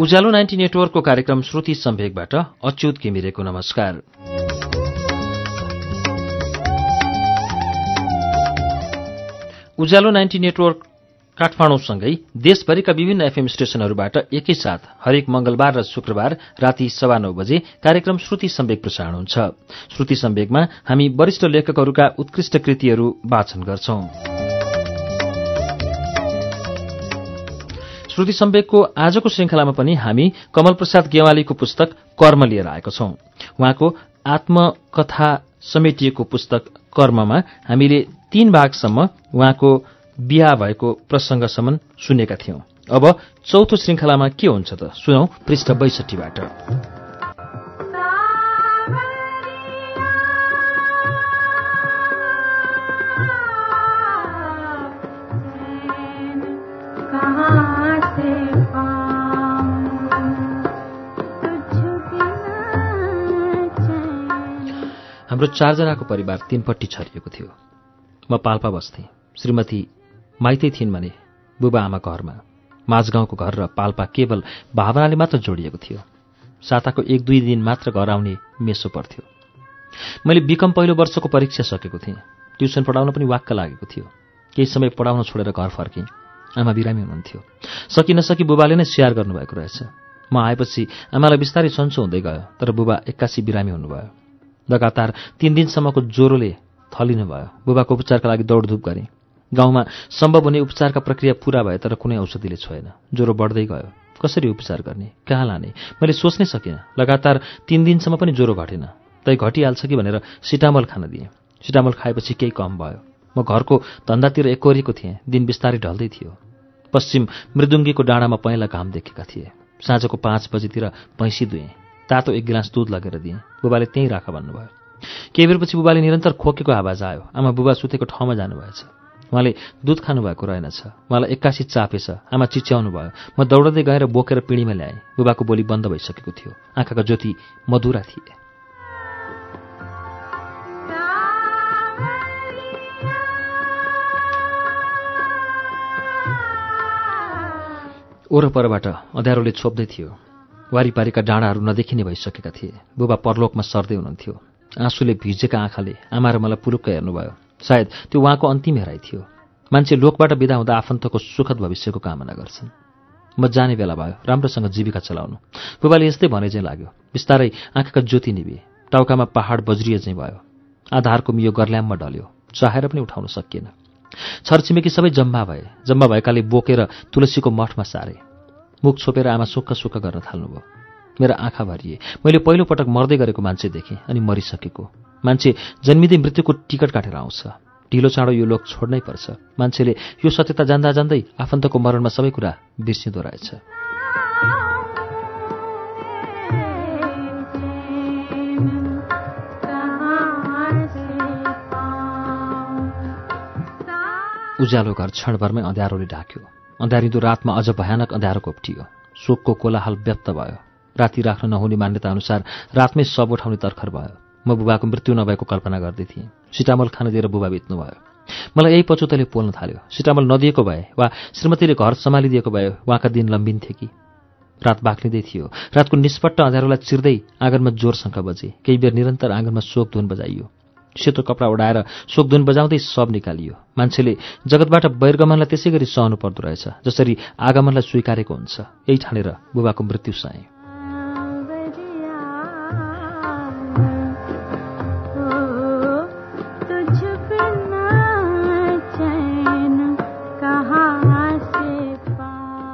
उज्यालो ninety नेटवर्कको कार्यक्रम श्रुति सम्वेकबाट अच्युत घिमिरेको नमस्कार। उज्यालो नाइन्टी नेटवर्क काठमाडौँसँगै देशभरिका विभिन्न एफएम स्टेशनहरूबाट एकैसाथ हरेक मंगलबार र शुक्रबार राति सवा नौ बजे कार्यक्रम श्रुति सम्वेक प्रसारण हुन्छ। श्रुति सम्वेकमा हामी वरिष्ठ लेखकहरूका उत्कृष्ट कृतिहरू वाचन गर्छौं। श्रुति सम्वेकको आजको श्रृङ्खलामा पनि हामी कमल प्रसाद गेवालीको पुस्तक कर्म लिएर आएको छौं। उहाँको आत्मकथा समेटिएको पुस्तक कर्ममा हामीले तीन भागसम्म उहाँको बिहा भएको प्रसंगसम्म सुनेका थियौं। अब चौथो श्रृङ्खलामा के हुन्छ त? सुनौ पृष्ठ बैसठीबाट। हाम्रो चारजनाको परिवार तीनपट्टि छरिएको थियो। म पाल्पा बस्थेँ। श्रीमती माइतै थिइन् भने बुबा आमा घरमा माझगाउँको घर र पाल्पा केवल भावनाले मात्र जोडिएको थियो। साताको एक दुई दिन मात्र घर आउने मेसो पर्थ्यो। मैले बिकम पहिलो वर्षको परीक्षा सकेको थिएँ। ट्युसन पढाउन पनि वाक्क लागेको थियो। केही समय पढाउन छोडेर घर फर्केँ। आमा बिरामी हुनुहुन्थ्यो। सकि नसकी बुबाले नै स्याहार गर्नुभएको रहेछ। म आएपछि आमालाई बिस्तारै सन्चो हुँदै गयो तर बुबा एक्कासी बिरामी हुनुभयो। लगातार तीन दिनसम्मको ज्वरोले थलिनु भयो। बुबाको उपचारका लागि दौडधुप गरेँ। गाउँमा सम्भव हुने उपचारका प्रक्रिया पूरा भए तर कुनै औषधिले छोएन। ज्वरो बढ्दै गयो। कसरी उपचार गर्ने? कहाँ लाने? मैले सोच्नै सकिनँ। लगातार तीन दिनसम्म पनि ज्वरो घटेन। तै घटिहाल्छ कि भनेर सिटामल खान दिएँ। सिटामल खाएपछि केही कम भयो। म घरको धन्दातिर एकोरीको थिएँ। दिन बिस्तारै ढल्दै थियो। पश्चिम मृदुङ्गीको डाँडामा पहेँला घाम देखेका थिए। साँझको पाँच बजीतिर भैँसी दुएँ। तातो एक गिलास दुध लगेर दिएँ। बुबाले त्यहीँ राख भन्नुभयो। केही बेरपछि बुबाले निरन्तर खोकेको आवाज आयो। आमा बुबा सुतेको ठाउँमा जानुभएछ। उहाँले दुध खानुभएको रहेनछ। उहाँलाई एक्कासी चापेछ आमा चिच्याउनु भयो। म दौडँदै गएर बोकेर पिँढीमा ल्याएँ। बुबाको बोली बन्द भइसकेको थियो। आँखाका ज्योति मधुरा थिए। ओरपरबाट अँध्यारोले छोप्दै थियो। वारिपारीका डाँडाहरू नदेखिने भइसकेका थिए। बुबा परलोकमा सर्दै हुनुहुन्थ्यो। आँसुले भिजेका आँखाले आमा र मलाई पुरुक्क हेर्नुभयो। सायद त्यो उहाँको अन्तिम हेराइ थियो। मान्छे लोकबाट बिदा हुँदा आफन्तको सुखद भविष्यको कामना गर्छन्। म जाने बेला भयो। राम्रोसँग जीविका चलाउनु। बुबाले यस्तै भने चाहिँ लाग्यो। बिस्तारै आँखाका ज्योति निभे टाउकामा पहाड बज्रिए चाहिँ भयो। आधारको मियो गर्ल्याममा ढल्यो। चाहेर पनि उठाउन सकिएन। छरछिमेकी सबै जम्मा भए। जम्मा भएकाले बोकेर तुलसीको मठमा सारे। मुख छोपेर आमा सुक्ख सुक्ख गर्न थाल्नुभयो। मेरा आँखा भरिए मैले पहिलोपटक मर्दै गरेको मान्छे देखेँ अनि मरिसकेको। मान्छे जन्मिँदै मृत्युको टिकट काटेर आउँछ। ढिलो चाँडो यो लोक छोड्नै पर्छ। मान्छेले यो सत्यता जान्दा जान्दै आफन्तको मरणमा सबै कुरा बिर्सिँदो रहेछ। उज्यालो घर क्षणभरमै अँध्यारोले ढाक्यो। अँध्यारिँदो रातमा अझ भयानक अँध्यारो कोप्टियो। शोकको कोलाहाल व्यक्त भयो। राति राख्न नहुने मान्यता अनुसार रातमै सब उठाउने तर्खर भयो। म बुबाको मृत्यु नभएको कल्पना गर्दै थिएँ सिटामल खान दिएर बुबा बित्नुभयो। मलाई यही पचुतले पोल्न थाल्यो। सिटामल नदिएको भए वा श्रीमतीले घर सम्हालिदिएको भए उहाँका दिन लम्बिन्थे कि? रात बाक्लिँदै थियो। रातको निष्पट्ट अँध्यारोलाई चिर्दै आँगनमा जोरसँग बजे। केही बेर निरन्तर आँगनमा शोक धुन बजाइयो। सेतो कपडा उडाएर शोकधुन बजाउँदै सब निकालियो। मान्छेले जगतबाट वैरगमनलाई त्यसै गरी सहनु पर्दो रहेछ जसरी आगमनलाई स्वीकारेको हुन्छ। यही ठानेर बुबाको मृत्यु सहे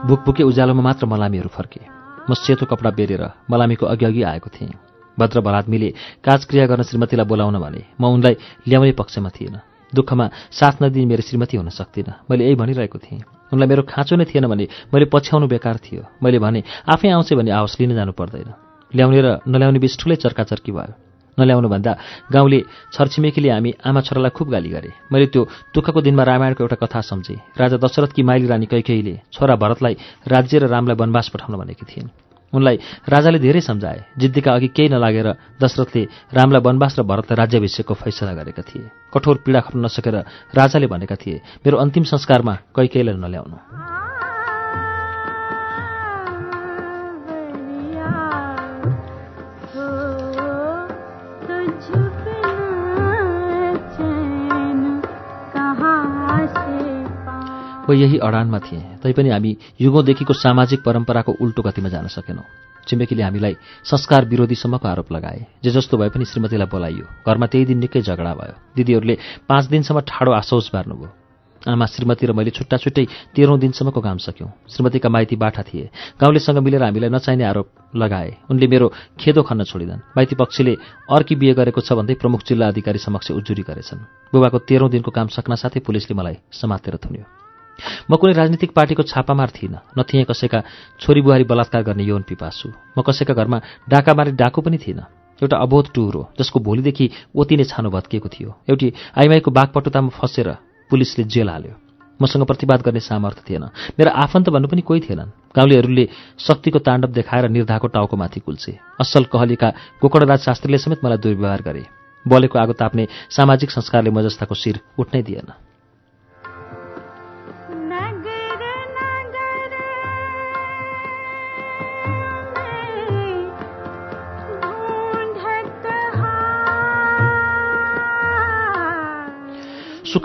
भुकभुके उज्यालोमा मात्र मलामीहरू फर्के। म सेतो कपडा बेरेर मलामीको अघि अघि आएको थिएँ। भद्र भलात्मीले काजक्रिया गर्न श्रीमतीलाई बोलाउन भने म उनलाई ल्याउने पक्षमा थिएन। दुःखमा साथ नदिने मेरो श्रीमती हुन सक्दिनँ मैले यही भनिरहेको थिएँ। उनलाई मेरो खाँचो नै थिएन भने मैले पछ्याउनु बेकार थियो। मैले भने आफै आउँछ भने आवश्य लिन जानु पर्दैन। ल्याउने र नल्याउने बिच ठुलै चर्काचर्की भयो। नल्याउनु भन्दा गाउँले छरछिमेकीले हामी आमा छोरालाई खुब गाली गरे। मैले त्यो दुःखको दिनमा रामायणको एउटा कथा सम्झेँ। राजा दशरथकी माइली रानी कैकेहीले छोरा भरतलाई राज्य र रामलाई वनवास पठाउन भनेकी थिइन्। उनलाई राजाले धेरै सम्झाए। जिद्दीका अघि केही नलागेर दशरथले रामलाई वनवास र भरतलाई राज्याभिषेकको फैसला गरेका थिए। कठोर पीडा खट्न नसकेर राजाले भनेका थिए मेरो अन्तिम संस्कारमा कैकेयीलाई नल्याउनु। वा यही अडानमा थिए तैपनि हामी युगौँदेखिको सामाजिक परम्पराको उल्टो गतिमा जान सकेनौँ। छिमेकीले हामीलाई संस्कार विरोधीसम्मको आरोप लगाए। जे जस्तो भए पनि श्रीमतीलाई बोलाइयो। घरमा त्यही दिन निकै झगडा भयो। दिदीहरूले पाँच दिनसम्म ठाडो आसौस बार्नुभयो आमा श्रीमती र मैले छुट्टा छुट्टै तेह्रौँ दिनसम्मको काम सक्यौँ। श्रीमतीका माइती बाठा थिए। गाउँलेसँग मिलेर हामीलाई नचाहिने आरोप लगाए। उनले मेरो खेदो खन्न छोडिदन्। माइती पक्षले अर्की बिहे गरेको छ भन्दै प्रमुख जिल्ला अधिकारी समक्ष उजुरी गरेछन्। बुबाको तेह्रौँ दिनको काम सक्न साथै पुलिसले मलाई समातेर थुन्यो। म कुनै राजनीतिक पार्टीको छापामार थिइनँ। न थिएँ कसैका छोरी बुहारी बलात्कार गर्ने यौन पिपासु। म कसैका घरमा डाका मारी डाकु पनि थिइनँ। एउटा अबोध टुर हो जसको भोलिदेखि ओति नै छानो भत्किएको थियो। एउटी आइमाईको बाघपटुतामा फसेर पुलिसले जेल हाल्यो। मसँग प्रतिवाद गर्ने सामर्थ्य थिएन। मेरा आफन्त भन्नु पनि कोही थिएनन्। गाउँलेहरूले शक्तिको ताण्डव देखाएर निर्धाको टाउकोमाथि कुल्छे असल कहलीका गोकर्णराज शास्त्रीले समेत मलाई दुर्व्यवहार गरे। बलेको आगो ताप्ने सामाजिक संस्कारले म जस्ताको शिर उठ्नै दिएन।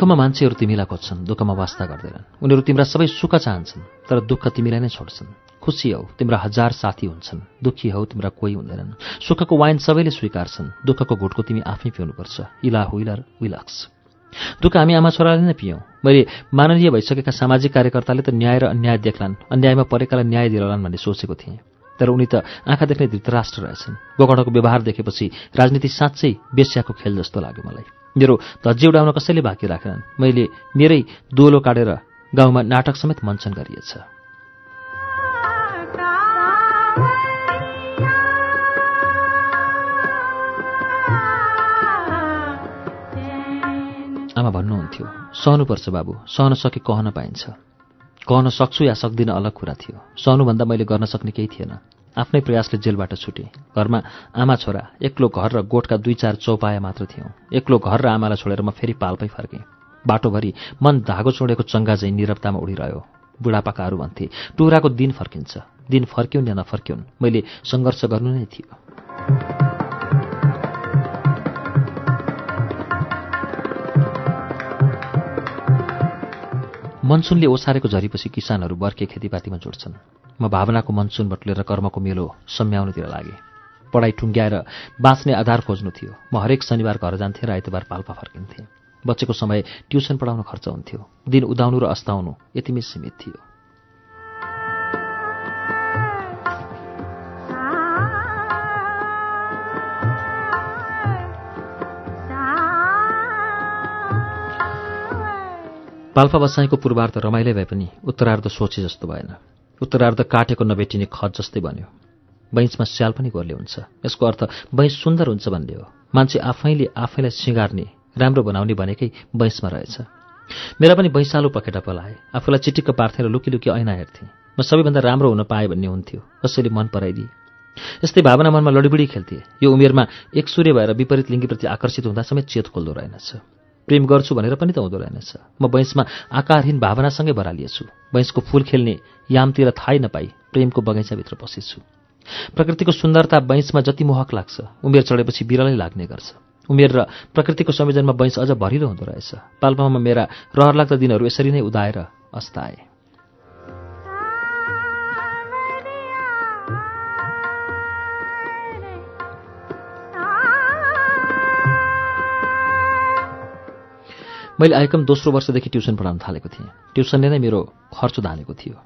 सुखमा मान्छेहरू तिमीलाई खोज्छन् दुःखमा वास्ता गर्दैनन्। उनीहरू तिम्रा सबै सुख चाहन्छन् तर दुःख तिमीलाई नै छोड्छन्। खुसी हौ तिम्रा हजार साथी हुन्छन् दुःखी हौ तिम्रा कोही हुँदैनन्। सुखको वाइन सबैले स्वीकार्छन् दुःखको घुटको तिमी आफै पिउनुपर्छ। इला हुइलर विलक्स दुःख हामी आमा छोराले नै पियौँ। मैले माननीय भइसकेका सामाजिक कार्यकर्ताले त न्याय र अन्याय देख्लान् अन्यायमा परेकालाई न्याय दिलान् भन्ने सोचेको थिएँ। तर उनी त आँखा देख्ने धृतराष्ट्र रहेछन्। गोकर्णको व्यवहार देखेपछि राजनीति साँच्चै बेस्याको खेल जस्तो लाग्यो मलाई। मेरो धज्जी उडाउन कसैले बाँकी राखेनन्। मैले मेरै दोलो काटेर गाउँमा नाटक समेत मञ्चन गरिएछ। आमा भन्नुहुन्थ्यो सहनुपर्छ बाबु सहन सके कहन पाइन्छ। कहन सक्छु या सक्दिनँ अलग कुरा थियो। सहनुभन्दा मैले गर्न सक्ने केही थिएन। आफ्नै प्रयासले जेलबाट छुटे। घरमा आमा छोरा एक्लो घर र गोठका दुई चार चौपाया मात्र थियौँ। एक्लो घर र आमालाई छोडेर म फेरि पाल्पै फर्केँ। बाटोभरि मन धागो छोडेको चङ्गा झैँ निरवतामा उडिरह्यो। बुढापाकाहरू भन्थे टुराको दिन फर्किन्छ। दिन फर्क्यौन् या नफर्क्यौन् मैले सङ्घर्ष गर्नु नै थियो। मनसुनले ओसारेको झरीपछि किसानहरू बर्के खेतीपातीमा जोड्छन्। म भावनाको मनसुन बटुलेर कर्मको मेलो सम्याउनुतिर लागेँ। पढाइ टुङ्ग्याएर बाँच्ने आधार खोज्नु थियो। म हरेक शनिबार घर जान्थेँ र आइतबार पाल्पा फर्किन्थेँ। बच्चेको समय ट्युसन पढाउन खर्च हुन्थ्यो। दिन उदाउनु र अस्ताउनु यतिमै सीमित थियो। पाल्पा बसाइको पूर्वार्ध रमाइलो भए पनि उत्तरार्ध सोचे जस्तो भएन। उत्तरार्ध काटेको नभेटिने खत जस्तै बन्यो। बैंचमा स्याल पनि गोर्ले हुन्छ। यसको अर्थ बैंस सुन्दर हुन्छ भन्ने हो। मान्छे आफैले आफैलाई सिँगार्ने राम्रो बनाउने भनेकै बैंसमा रहेछ। मेरा पनि बैंसालु पखेटा पलाए। आफूलाई चिटिक्क पार्थेर लुकी लुकी ऐना हेर्थेँ। म सबैभन्दा राम्रो हुन पाएँ भन्ने हुन्थ्यो। कसैले मन पराइदिए। यस्तै भावना मनमा लडीबुडी खेल्थे। यो उमेरमा एक सूर्य भएर विपरीत लिङ्गीप्रति आकर्षित हुँदा समेत चेत खोल्दो रहेनछ। प्रेम गर्छु भनेर पनि त हुँदो रहेनछ। म बैंसमा आकारहीन भावनासँगै बरालिएछु। बैंसको फूल खेल्ने यामतिर थाहै नपाई प्रेमको बगैँचाभित्र पसेछु। प्रकृतिको सुन्दरता बैंसमा जति मोहक लाग्छ उमेर चढेपछि बिरलै लाग्ने गर्छ। उमेर र प्रकृतिको संयोजनमा बैंस अझ भरिलो हुँदो रहेछ। पाल्पामा मेरा रहरलाग्दा दिनहरू यसरी नै उदाएर अस्ताए। मैले आइकम दोस्रो वर्षदेखि ट्युसन पढाउन थालेको थिएँ। ट्युसनले नै मेरो खर्च धानेको थियो।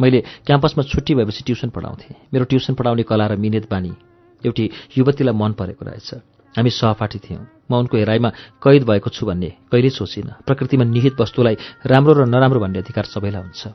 मैले क्याम्पसमा छुट्टी भएपछि ट्युसन पढाउँथेँ। मेरो ट्युसन पढाउने कला र मिनेत बानी एउटी युवतीलाई मन परेको रहेछ। हामी सहपाठी थियौँ। म उनको हेराइमा कैद भएको छु भन्ने कहिल्यै सोचिनँ। प्रकृतिमा निहित वस्तुलाई राम्रो र नराम्रो भन्ने अधिकार सबैलाई हुन्छ।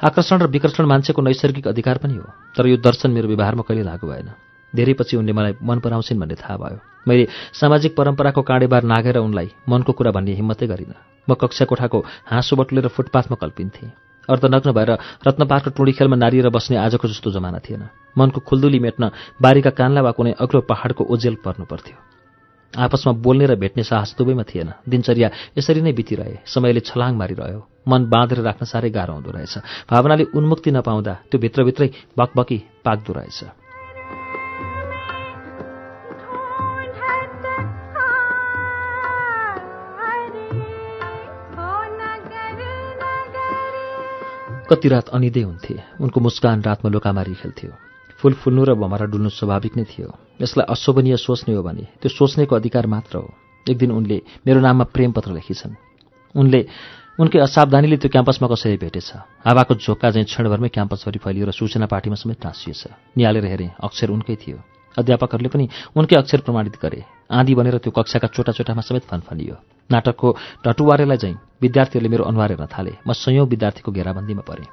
आकर्षण र विकर्षण मान्छेको नैसर्गिक अधिकार पनि हो। तर यो दर्शन मेरो व्यवहारमा कहिले लागु भएन। धेरै पछि उनले मलाई मन पराउँछिन् भन्ने थाहा भयो। मैले सामाजिक परम्पराको काँडेबार नागेर उनलाई मनको कुरा भन्ने हिम्मतै गरिनँ। म कक्षा कोठाको हाँसो बटुलेर फुटपाथमा कल्पिन्थेँ। अर्धनग्न भएर रत्नपार्कको टुँडी खेलमा नारिएर बस्ने आजको जस्तो जमाना थिएन। मनको खुल्दुली मेट्न बारीका कान्ला वा कुनै अग्लो पहाडको ओजेल पर्नु पर्थ्यो। आपसमा बोल्ने र भेट्ने साहस दुवैमा थिएन। दिनचर्या यसरी नै बितिरहे। समयले छलाङ मारिरह्यो। मन बाँधेर राख्न साह्रै गाह्रो हुँदो रहेछ। भावनाले उन्मुक्ति नपाउँदा त्यो भित्रभित्रै बकबकी पाक्दो रहेछ। कति रात अनिदै हुन्थे। उनको मुस्कान रातमा लोकामारी खेल्थ्यो। फुल फुल्नु र भमरा डुल्नु स्वाभाविक नै थियो। यसलाई अशोभनीय सोच्ने हो भने त्यो सोच्नेको अधिकार मात्र हो। एक दिन उनले मेरो नाममा प्रेम पत्र लेखिछन्। उनले उनकै असावधानीले त्यो क्याम्पसमा कसरी भेटेछ? हावाको झोक्का चाहिँ क्षणभरमै क्याम्पसभरि फैलियो र सूचना पार्टीमा समेत टाँसिएछ। निहालेर हेरेँ अक्षर उनकै थियो। अध्यापकहरूले पनि उनकै अक्षर प्रमाणित गरे। आँधी बनेर त्यो कक्षाका चोटा चोटामा समेत फनफनियो। नाटकको टटुवारेलाई चाहिँ विद्यार्थीहरूले मेरो अनुहार हेर्न थाले। म संयौँ विद्यार्थीको घेराबन्दीमा परेँ।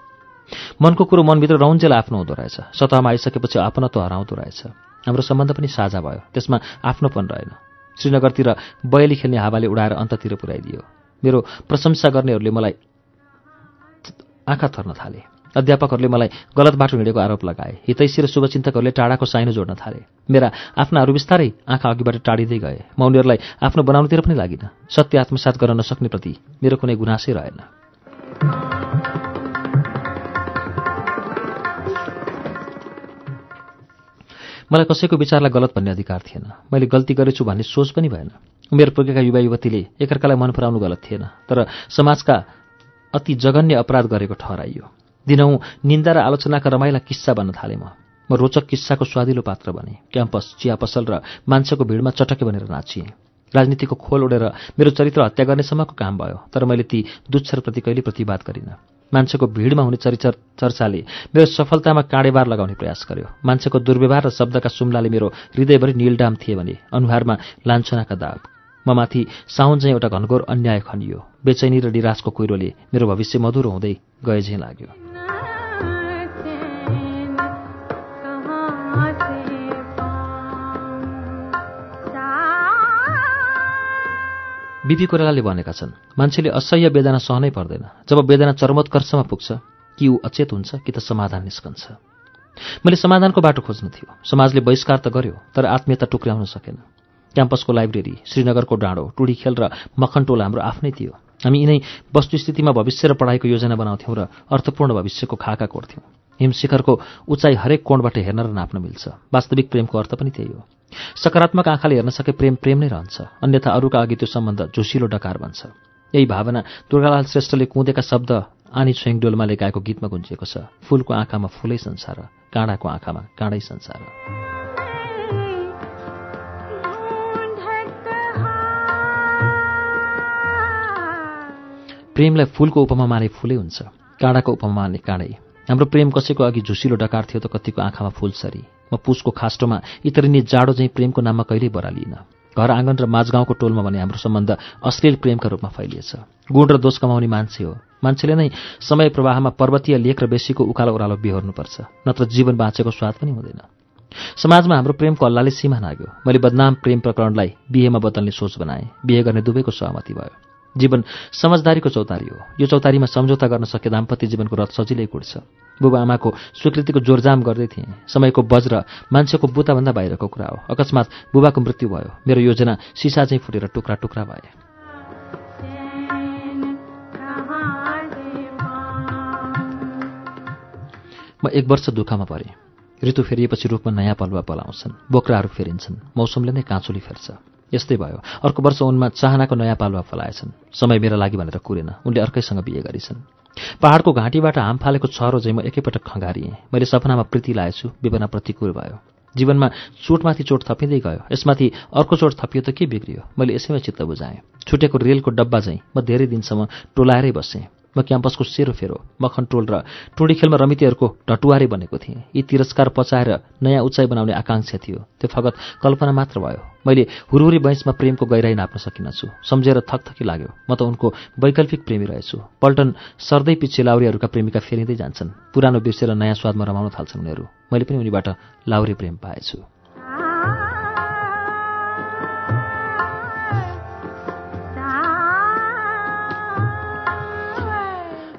मनको कुरो मनभित्र रौन्जेल आफ्नो हुँदो रहेछ। सतहमा आइसकेपछि आपनत्व हराउँदो रहेछ। हाम्रो सम्बन्ध पनि साझा भयो। त्यसमा आफ्नोपन रहेन। श्रीनगरतिर बयली खेल्ने हावाले उडाएर अन्ततिर पुर्याइदियो। मेरो प्रशंसा गर्नेहरूले मलाई आँखा थर्न थाले। अध्यापकहरूले मलाई गलत बाटो हिँडेको आरोप लगाए। हितैषी र शुभचिन्तकहरूले टाढाको साइनो जोड्न थाले। मेरा आफ्नाहरू बिस्तारै आँखा अघिबाट टाढिँदै गए। म उनीहरूलाई आफ्नो बनाउनुतिर पनि लागिनँ। सत्य आत्मसात गर्न नसक्ने प्रति मेरो कुनै गुनासै रहेन। मलाई कसैको विचारलाई गलत भन्ने अधिकार थिएन। मैले गल्ती गरेछु भन्ने सोच पनि भएन। उमेर पुगेका युवा युवतीले एकअर्कालाई मन पराउनु गलत थिएन। तर समाजका अति जघन्य अपराध गरेको ठहराइयो। दिनौँ निन्दा र आलोचनाका रमाइला किस्सा बन्न थालेँ म। म रोचक किस्साको स्वादिलो पात्र बने। क्याम्पस चिया पसल र मान्छेको भिडमा चटके बनेर नाचिएँ। राजनीतिको खोल उडेर मेरो चरित्र हत्या गर्नेसम्मको काम भयो तर मैले ती दुच्छरप्रति कहिले प्रतिवाद गरिनँ। मान्छेको भिडमा हुने चरित्र चर्चाले मेरो सफलतामा काँडेबार लगाउने प्रयास गर्यो। मान्छेको दुर्व्यवहार र शब्दका सुम्लाले मेरो हृदयभरि निलडाम थिए भने अनुहारमा लान्छनाका दाग। म माथि साउन चाहिँ एउटा घनघोर अन्याय खनियो। बेचैनी र निराशको कुहिरोले मेरो भविष्य मधुरो हुँदै गए झैँ लाग्यो। बिपी कोइरालाले भनेका छन् मान्छेले असह्य वेदना सहनै पर्दैन। जब वेदना चरमोत्कर्षमा पुग्छ कि ऊ अचेत हुन्छ कि त समाधान निस्कन्छ। मैले समाधानको बाटो खोज्नु थियो। समाजले बहिष्कार त गर्यो तर आत्मीयता टुक्र्याउन सकेन। क्याम्पसको लाइब्रेरी श्रीनगरको डाँडो टुडीखेल र मखनटोल हाम्रो आफ्नै थियो। हामी यिनै वस्तुस्थितिमा भविष्य र पढाइको योजना बनाउँथ्यौँ र अर्थपूर्ण भविष्यको खाका कोर्थ्यौँ। हिमशिखरको उचाइ हरेक कोणबाट हेर्न र नाप्न मिल्छ। वास्तविक प्रेमको अर्थ पनि त्यही हो। सकारात्मक आँखाले हेर्न सके प्रेम प्रेम नै रहन्छ। अन्यथा अरूका अघि त्यो सम्बन्ध जोसिलो डकार बन्छ। यही भावना दुर्गालाल श्रेष्ठले कुँदेका शब्द आनी छोइङडोलमाले गाएको गीतमा गुन्जिएको छ। फूलको आँखामा फुलै संसार काँडाको आँखामा काँडै संसार। प्रेमलाई फूलको उपमा माने फुलै हुन्छ काँडाको उपमा माने काँडै। हाम्रो प्रेम कसैको अघि झुसिलो डकार थियो त कतिको आँखामा फुल सरी। म पुसको खास्टोमा इतरिने जाडो चाहिँ प्रेमको नाममा कहिल्यै बरालिन घर आँगन र माझगाउँको टोलमा भने हाम्रो सम्बन्ध अश्लील प्रेमका रूपमा फैलिएछ। गुण र दोष कमाउने मान्छे हो। मान्छेले नै समय प्रवाहमा पर्वतीय लेख र बेसीको उकालो ओह्रालो बिहोर्नुपर्छ नत्र जीवन बाँचेको स्वाद पनि हुँदैन। समाजमा हाम्रो प्रेमको अल्लाले सीमा नाग्यो। मैले बदनाम प्रेम प्रकरणलाई बिहेमा बदल्ने सोच बनाएँ। बिहे गर्ने दुवैको सहमति भयो। जीवन समझदारीको चौतारी हो। यो चौतारीमा सम्झौता गर्न सके दाम्पत्य जीवनको रथ सजिलै कुट्छ। बुबा आमाको स्वीकृतिको जोरजाम गर्दै थिएँ। समयको बज्र मान्छेको बुताभन्दा बाहिरको कुरा हो। अकस्मात बुबाको मृत्यु भयो। मेरो योजना सिसा चाहिँ फुटेर टुक्रा टुक्रा भए। म एक वर्ष दुःखमा परेँ। ऋतु फेरिएपछि रूपमा नयाँ पलुवा पलाउँछन्। बोक्राहरू फेरिन्छन्। मौसमले नै काँचुली फेर्छ। यस्तै भयो। अर्को वर्ष उनमा चाहनाको नयाँ पालुवा फलाएछन् समय मेरा लागि भनेर कुरेन। उनले अर्कैसँग बिहे गरिछन्। पहाडको घाँटीबाट हाम फालेको छरो चाहिँ म एकैपटक खँगारिएँ मैले सपनामा प्रीति लाएछु विपना प्रतिकूल भयो। जीवनमा चोटमाथि चोट थपिँदै गयो। यसमाथि अर्को चोट थपियो त के बिग्रियो? मैले यसैमा चित्त बुझाएँ। छुटेको रेलको डब्बा चाहिँ म धेरै दिनसम्म टोलाएरै बसेँ। म क्याम्पसको सेरो फेरो मखन टोल र टोडी खेलमा रमितीहरूको ढटुवारै बनेको थिएँ। यी तिरस्कार पचाएर नयाँ उचाइ बनाउने आकाङ्क्षा थियो। त्यो फगत कल्पना मात्र भयो। मैले हुरहुरी बैंसमा प्रेमको गहिराई नाप्न सकिनछु। सम्झेर थकथकी लाग्यो। म त उनको वैकल्पिक प्रेमी रहेछु। पल्टन सर्दै पछि लाउरीहरूका प्रेमिका फेरिँदै जान्छन्। पुरानो बिर्सेर नयाँ स्वादमा रमाउन थाल्छन् उनीहरू। मैले पनि उनीबाट लाउरी प्रेम पाएछु।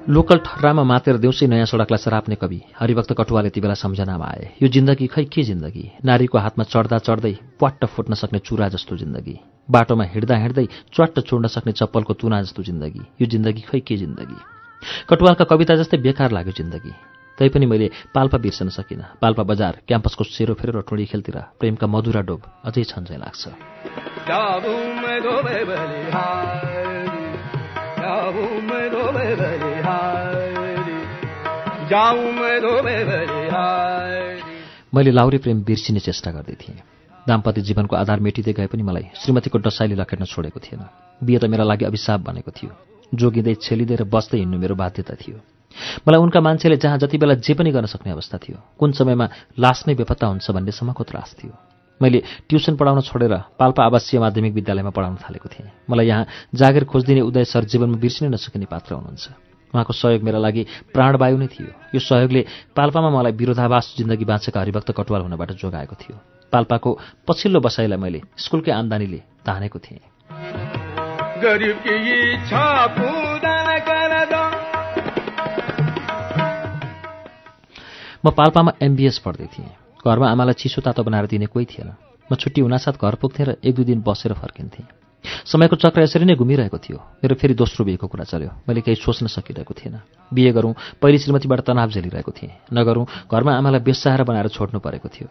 लोकल ठर्रामा मातेर देउसी नयाँ सडकलाई सराप्ने कवि। हरिभक्त कटुवाले ती बेला सम्झनामा आए। यो जिन्दगी खै के जिन्दगी? नारीको हातमा चढ्दा चढ्दै प्वाट्ट फुट्न सक्ने चुरा जस्तो जिन्दगी। बाटोमा हिँड्दा हिँड्दै च्वाट्ट छोड्न सक्ने चप्पलको तुना जस्तो जिन्दगी। यो जिन्दगी खै के जिन्दगी? कटुवालका कविता जस्तै बेकार लाग्यो जिन्दगी। तैपनि मैले पाल्पा बिर्सन सकिनँ। पाल्पा बजार क्याम्पसको सेरो फेरो र टुँडी खेलतिर प्रेमका मधुरा डोब अझै छन् लाग्छ। मैले लाउरे प्रेम बिर्सिने चेष्टा गर्दै थिएँ। दाम्पत्य जीवनको आधार मेटिँदै गए पनि मलाई श्रीमतीको डसाइले लखेट्न छोडेको थिएन। बिहे त मेरा लागि अभिशाप बनेको थियो। जोगिँदै छेलिँदै र बस्दै हिँड्नु मेरो बाध्यता थियो। मलाई उनका मान्छेले जहाँ जति बेला जे पनि गर्न सक्ने अवस्था थियो कुन समयमा लास नै बेपत्ता हुन्छ भन्नेसम्मको त्रास थियो। मैले ट्युसन पढाउन छोडेर पाल्पा आवासीय माध्यमिक विद्यालयमा पढाउन थालेको थिएँ। मलाई यहाँ जागिर खोजिदिने उदय सर जीवनमा बिर्सिनै नसकिने पात्र हुनुहुन्छ। उहाँको सहयोग मेरा लागि प्राणवायु नै थियो। यो सहयोगले पाल्पामा मलाई विरोधावास जिन्दगी बाँचेका हरिभक्त कटुवाल हुनबाट जोगाएको थियो। पाल्पाको पछिल्लो बसाइलाई मैले स्कुलकै आम्दानीले तानेको थिएँ। म पाल्पामा एमबिएस पढ्दै थिएँ। घरमा आमालाई चिसो तातो बनाएर दिने कोही थिएन। म छुट्टी हुनासाथ घर पुग्थेँ र एक दुई दिन बसेर फर्किन्थेँ। समयको चक्र यसरी नै घुमिरहेको थियो। मेरो फेरि दोस्रो बिहेको कुरा चल्यो। मैले केही सोच्न सकिरहेको थिएन। बिहे गरौँ पहिली श्रीमतीबाट तनाव झेलिरहेको थिएँ। नगरौँ घरमा आमालाई बेसाएर बनाएर छोड्नु परेको थियो।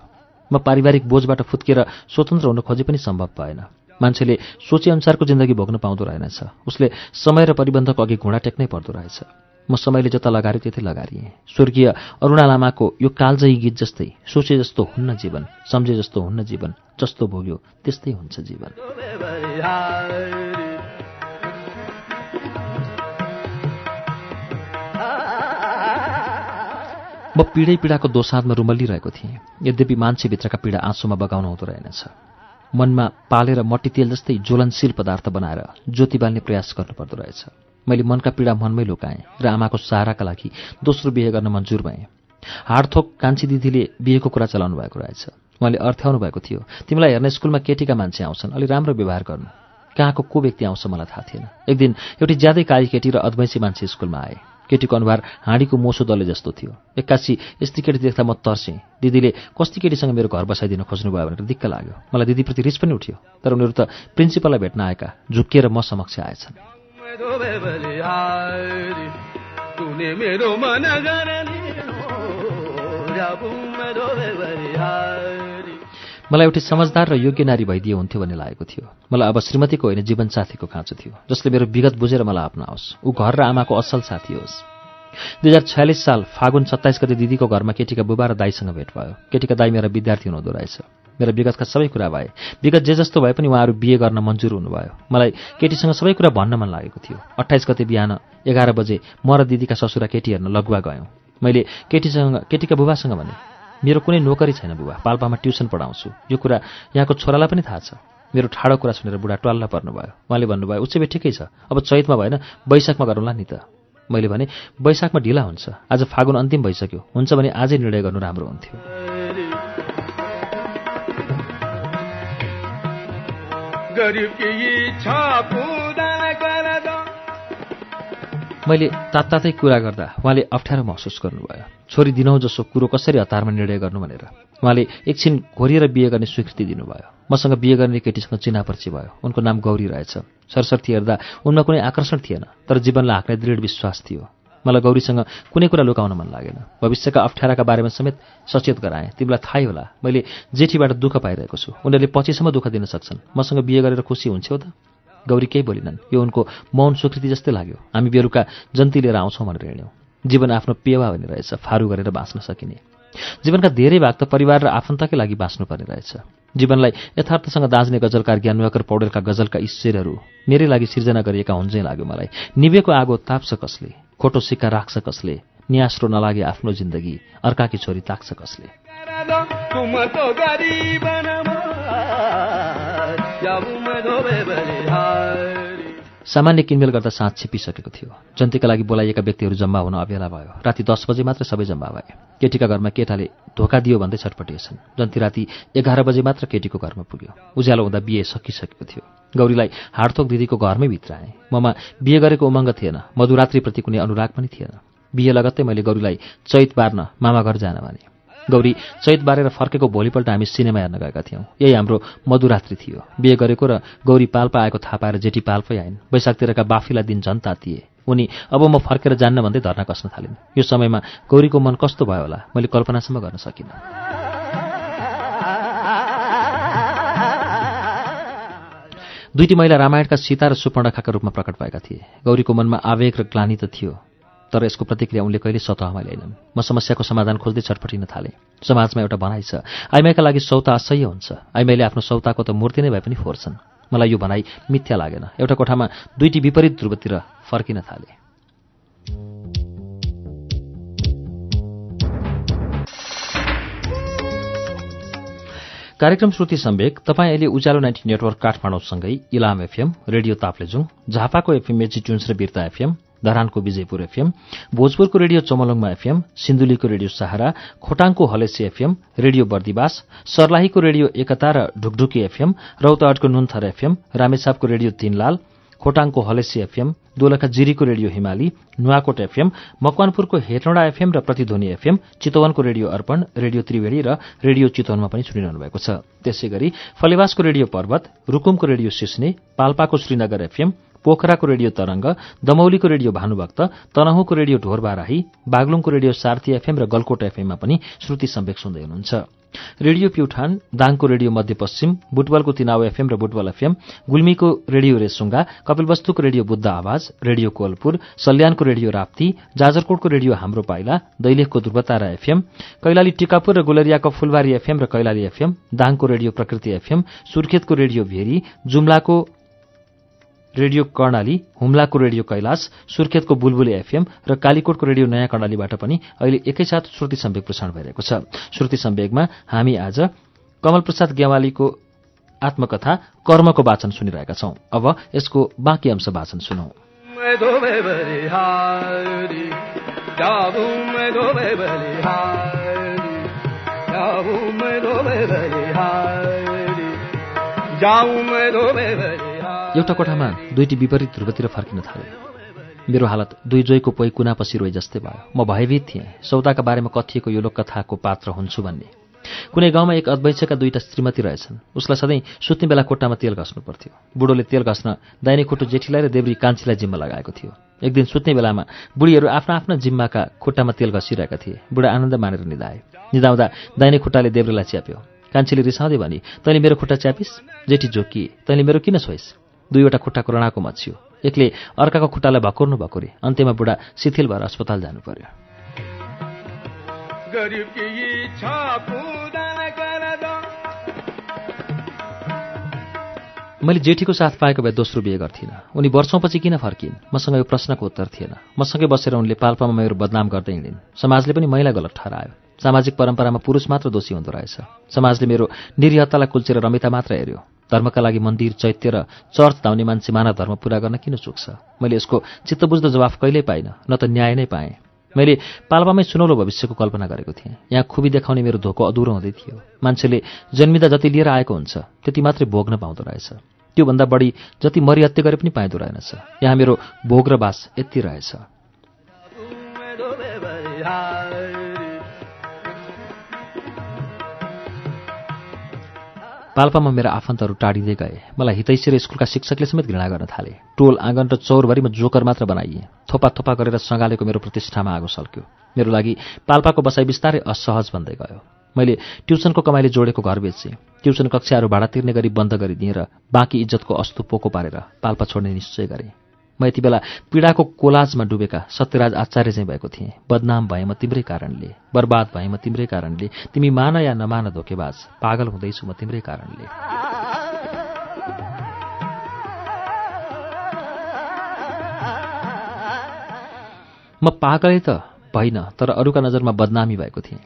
म पारिवारिक बोझबाट फुत्किएर स्वतन्त्र हुन खोजे पनि सम्भव भएन। मान्छेले सोचेअनुसारको जिन्दगी भोग्न पाउँदो रहेनछ। उसले समय र परिबन्धको अघि घुँडा टेक्नै पर्दो रहेछ। म समयले जता लगाएर त्यतै लगारिएँ। स्वर्गीय अरुणा लामाको यो कालजयी गीत जस्तै सोचे जस्तो हुन्न जीवन सम्झे जस्तो हुन्न जीवन जस्तो भोग्यो त्यस्तै हुन्छ जीवन। म पीडै पीडाको दोसाँधमा रुमल्लिरहेको थिएँ। यद्यपि मान्छेभित्रका पीडा आँसुमा बगाउन हुँदो रहेनछ। मनमा पालेर मट्टी तेल जस्तै ज्वलनशील पदार्थ बनाएर ज्योति बाल्ने प्रयास गर्नुपर्दो रहेछ। मैले मनका पीडा मनमै लुकाएँ र आमाको सहाराका लागि दोस्रो बिहे गर्न मन्जुर भएँ। हाडथोक कान्छी दिदीले बिहेको कुरा चलाउनु भएको रहेछ। उहाँले अर्थ्याउनु भएको थियो तिमीलाई हेर्न स्कुलमा केटीका मान्छे आउँछन् अलि राम्रो व्यवहार गर्नु। कहाँको को व्यक्ति आउँछ मलाई थाहा थिएन। एक दिन एउटी ज्यादै काली केटी र अद्वैंसी मान्छे स्कुलमा आए। केटीको अनुहार हाँडीको मोसो दले जस्तो थियो। एक्कासी यस्तै केटी देख्दा म तर्सेँ। दिदीले कस्ती केटीसँग मेरो घर बसाइदिन खोज्नुभयो भनेर दिक्क लाग्यो। मलाई दिदीप्रति रिस पनि उठ्यो तर उनीहरू त प्रिन्सिपललाई भेट्न आएका झुक्किएर म समक्ष आएछन्। मलाई एउटी समझदार र योग्य नारी भइदिए हुन्थ्यो भन्ने लागेको थियो। मलाई अब श्रीमतीको होइन जीवनसाथीको खाँचो थियो। जसले मेरो विगत बुझेर मलाई अप्नाओस्। ऊ घर र आमाको असल साथी होस्। दुई हजार छयालिस साल फागुन सत्ताइस गते दिदीको घरमा केटीका बुबा र दाईसँग भेट भयो। केटीका दाई मेरा विद्यार्थी हुनुहुँदो रहेछ। मेरा विगतका सबै कुरा भए। विगत जे जस्तो भए पनि उहाँहरू बिहे गर्न मन्जुर हुनुभयो। मलाई केटीसँग सबै कुरा भन्न मन लागेको थियो। अट्ठाइस गते बिहान एघार बजे म र दिदीका ससुरा केटी हेर्न लगुवा गयौँ। मैले केटीसँग केटीका बुबासँग भने मेरो कुनै नोकरी छैन बुबा पाल्पामा ट्युसन पढाउँछु। यो कुरा यहाँको छोरालाई पनि थाहा छ। मेरो ठाडो कुरा सुनेर बुढा टल्ला पर्नुभयो। उहाँले भन्नुभयो उच्चबे ठिकै छ। अब चैतमा भएन वैशाखमा गरौँला नि त। मैले भने वैशाखमा ढिला हुन्छ। आज फागुन अन्तिम भइसक्यो। हुन्छ भने आजै निर्णय गर्नु राम्रो हुन्थ्यो। मैले तात्तातै कुरा गर्दा उहाँले अप्ठ्यारो महसुस गर्नुभयो। छोरी दिनौ जसो कुरो कसरी हतारमा निर्णय गर्नु भनेर। उहाँले एकछिन घोरिएर बिहे गर्ने स्वीकृति दिनुभयो। मसँग बिहे गर्ने केटीसँग चिनापर्ची भयो। उनको नाम गौरी रहेछ सरस्वती हेर्दा उनमा कुनै आकर्षण थिएन तर जीवनलाई हाँक्ने दृढ विश्वास थियो। मलाई गौरीसँग कुनै कुरा लुकाउन मन लागेन। भविष्यका अप्ठ्याराका बारेमा समेत सचेत गराएँ। तिमीलाई थाहै होला। मैले जेठीबाट दुःख पाइरहेको छु। उनीहरूले पछिसम्म दुःख दिन सक्छन्। मसँग बिहे गरेर खुसी हुन्थ्यौ त? गौरी केही बोलिनन्। यो उनको मौन स्वीकृति जस्तै लाग्यो। हामी बेलुका जन्ती लिएर आउँछौँ भनेर हिँड्यौँ। जीवन आफ्नो पेवा भन्ने रहेछ। फारू गरेर बाँच्न सकिने। जीवनका धेरै भाग त परिवार र आफन्तकै लागि बाँच्नुपर्ने रहेछ। जीवनलाई यथार्थसँग दाँच्ने गजलकार ज्ञानवाकर पौडेलका गजलका ईश्वरहरू मेरै लागि सिर्जना गरिएका हुन्छै लाग्यो मलाई। निवेको आगो ताप्छ कसले? खोटो सिक्का राख्छ कसले? न्यास्रो नलागे आफ्नो जिन्दगी अर्काकी छोरी ताक्छ कसले? सामान्य किनमेल गर्दा साँझ छिपिसकेको थियो। जन्तीका लागि बोलाइएका व्यक्तिहरू जम्मा हुन अबेला भयो। राति दस बजे मात्र सबै जम्मा भए। केटीका घरमा केटाले धोका दियो भन्दै छटपटिएछन्। जन्ती राति एघार बजे मात्र केटीको घरमा पुग्यो। उज्यालो हुँदा बिहे सकिसकेको थियो। गौरीलाई हाडथोक दिदीको घरमै भित्र आएँ। ममा बिहे गरेको उमङ्ग थिएन। मधुरात्रिप्रति कुनै अनुराग पनि थिएन। बिहे लगत्तै मैले गौरीलाई चैत बार्न मामा घर जान भने गौरी चैत बारेर फर्केको भोलिपल्ट हामी सिनेमा हेर्न गएका थियौँ। यही हाम्रो मधुरात्रि थियो। बिहे गरेको र गौरी पाल्पा आएको थाहा पाएर जेठी पाल्पै आइन्। वैशाखतिरका बाफीलाई दिन झन् तातिए। उनी अब म फर्केर जान्न भन्दै धर्ना कस्न थालिन्। यो समयमा गौरीको मन कस्तो भयो होला? मैले कल्पनासम्म गर्न सकिनँ। दुईटी महिला रामायणका सीता र सुपर्णखाका रूपमा प्रकट भएका थिए। गौरीको मनमा आवेग र ग्लानी त थियो। तर यसको प्रतिक्रिया उनले कहिले सतहमा ल्याएनन्। म समस्याको समाधान खोज्दै छटपटिन थालेँ। समाजमा एउटा भनाइ छ। आइमाईका लागि सौता असह्य हुन्छ। आइमाईले आफ्नो सौताको त मूर्ति नै भए पनि फोर्छन्। मलाई यो भनाइ मिथ्या लागेन। एउटा कोठामा दुईटी विपरीत ध्रुवतिर फर्किन थाले। कार्यक्रम श्रुति सम्वेक तपाईँ अहिले उज्यालो नाइन्टी नेटवर्क काठमाडौँसँगै इलाम एफएम रेडियो ताप्लेजुङ झापाको एफएम मेची ट्युन्स र बिर्ता एफएम धरानको विजयपुर एफएम भोजपुरको रेडियो चमलङमा एफएम सिन्धुलीको रेडियो सहारा खोटाङको हलेसी एफएम रेडियो बर्दिवास सर्लाहीको रेडियो एकता र ढुकढुकी एफएम रौतहटको नुन्थर एफएम रामेछापको रेडियो तीनलाल खोटाङको हलेसी एफएम दोलखा जिरीको रेडियो हिमाली नुवाकोट एफएम मकवानपुरको हेटौँडा एफएम र प्रतिध्वनि एफएम चितवनको रेडियो अर्पण रेडियो त्रिवेणी र रेडियो चितवनमा पनि सुनिरहनु भएको छ। त्यसै गरी फलेवासको रेडियो पर्वत रुकुमको रेडियो सिस्ने पाल्पाको श्रीनगर एफएम पोखराको रेडियो तरंग दमौलीको रेडियो भानुभक्त तनहुँको रेडियो ढोरबाराही बागलुङको रेडियो सार्थी एफएम र गलकोट एफएममा पनि श्रुति सम्वेक सुन्दै हुनुहुन्छ। रेडियो प्युठान दाङको रेडियो मध्यपश्चिम बुटवलको तिनाव एफएम र बुटवल एफएम गुल्मीको रेडियो रेसुङ्गा कपिलवस्तुको रेडियो बुद्ध आवाज रेडियो कोलपुर सल्यानको रेडियो राप्ती जाजरकोटको रेडियो हाम्रो पाइला दैलेखको ध्रुवतारा एफएम कैलाली टिकापुर र गुलरियाको फुलबारी एफएम र कैलाली एफएम दाङको रेडियो प्रकृति एफएम सुर्खेतको रेडियो भेरी जुम्लाको रेडियो कर्णाली हुम्लाको रेडियो कैलाश सुर्खेतको बुलबुले एफएम र कालीकोटको रेडियो नयाँ कर्णालीबाट पनि अहिले एकैसाथ श्रुति सम्वेक प्रसारण भइरहेको छ। श्रुति सम्वेकमा हामी आज कमल प्रसाद गेवालीको आत्मकथा कर्मको वाचन सुनिरहेका छौं। अब यसको बाँकी अंश वाचन सुनौ। एउटा कोठामा दुईटी विपरीत ध्रुवतिर फर्किन थाले। मेरो हालत दुई जोइको पोइ कुना रोइ जस्तै भयो। म भयभीत थिएँ सौदाका बारेमा कथिएको यो लोककथाको पात्र हुन्छु भन्ने। कुनै गाउँमा एक अद्वैंशका दुईटा श्रीमती रहेछन्। उसलाई सधैँ सुत्ने बेला कोट्टामा तेल घस्नु पर्थ्यो। बुढोले तेल घस्न दाहिने खुट्टो जेठीलाई र देब्री कान्छीलाई जिम्मा लगाएको थियो। एक दिन सुत्ने बेलामा बुढीहरू आफ्ना आफ्ना जिम्माका खुट्टामा तेल घसिरहेका थिए। बुढा आनन्द मानेर निधाए निधाउँदा दाहिने खुट्टाले देब्रेलाई च्याप्यो। कान्छीले रिसाउँदै भनी तैँले मेरो खुट्टा च्यापिस्? जेठी जोकिए तैँले मेरो किन छोइस्? दुईवटा खुट्टाको रणाको मच्छियो एकले अर्काको खुट्टालाई भकुर्नु भकुरे अन्त्यमा बुढा शिथिल भएर अस्पताल जानु पर्यो मैले जेठीको साथ पाएको भए दोस्रो बिहे गर्थिनँ। उनी वर्षौँपछि किन फर्किन्? मसँग यो प्रश्नको उत्तर थिएन। मसँगै बसेर उनले पाल्पामा मेरो बदनाम गर्दै हिँडिन्। समाजले पनि महिला गलत ठहरायो। सामाजिक परम्परामा पुरुष मात्र दोषी हुँदो रहेछ। समाजले मेरो निर्हत्तालाई कुल्चेर रमिता मात्र हेऱ्यो। धर्मका लागि मन्दिर चैत्य र चर्च धाउने मान्छे मानव धर्म पूरा गर्न किन चुक्छ? मैले यसको चित्तबुझ्दो जवाफ कहिल्यै पाइनँ न त न्याय नै पाएँ। मैले पाल्पामै सुनौलो भविष्यको कल्पना गरेको थिएँ। यहाँ खुबी देखाउने मेरो धोको अधुरो हुँदै थियो। मान्छेले जन्मिँदा जति लिएर आएको हुन्छ त्यति मात्रै भोग्न पाउँदो रहेछ। त्योभन्दा बढी जति मरिहत्य गरे पनि पाइँदो रहेनछ। यहाँ मेरो भोग र बास यति रहेछ। पाल्पामा मेरा आफन्तहरू टाढिँदै गए। मलाई हितैसी र स्कुलका शिक्षकले समेत घृणा गर्न थाले। टोल आँगन र चौरभरिमा जोकर मात्र बनाइए। थोपा थोपा गरेर सङ्गालेको मेरो प्रतिष्ठामा आगो सल्क्यो। मेरो लागि पाल्पाको बसाइ बिस्तारै असहज बन्दै गयो। मैले ट्युसनको कमाइले जोडेको घर बेचेँ। ट्युसन कक्षाहरू भाडा तिर्ने गरी बन्द गरिदिएँ र बाँकी इज्जतको अस्तु पोको पारेर पाल्पा छोड्ने निश्चय गरेँ। म यति बेला पीडाको कोलाजमा डुबेका सत्यराज आचार्य चाहिँ भएको थिएँ। बदनाम भए म तिम्रै कारणले बर्बाद भए म तिम्रै कारणले। तिमी मान या नमान धोकेबाज पागल हुँदैछु म तिम्रै कारणले। म पागलै त भइन तर अरूका नजरमा बदनामी भएको थिएँ।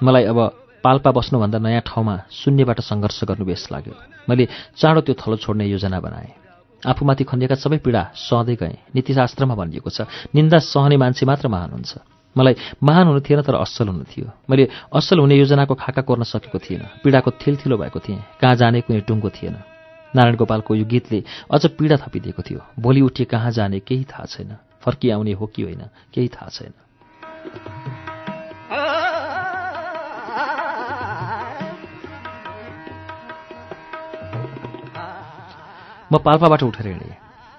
मलाई अब पाल्पा बस्नुभन्दा नयाँ ठाउँमा शून्यबाट सङ्घर्ष गर्नु बेस लाग्यो। मैले चाँडो त्यो थलो छोड्ने योजना बनाएँ। आफूमाथि खनिएका सबै पीडा सहँदै गएँ। नीतिशास्त्रमा भनिएको छ निन्दा सहने मान्छे मात्र महान हुन्छ। मलाई महान हुनु थिएन तर असल हुनु थियो। मैले असल हुने योजनाको खाका कोर्न सकेको थिएन। पीडाको थिलथिलो भएको थिएँ। कहाँ जाने कुनै टुङ्गो थिएन। नारायण गोपालको यो गीतले अझ पीडा थपिदिएको थियो। भोलि उठे कहाँ जाने केही थाहा छैन। फर्किआउने हो कि होइन केही थाहा छैन। म पाल्पाबाट उठेर हिँडेँ।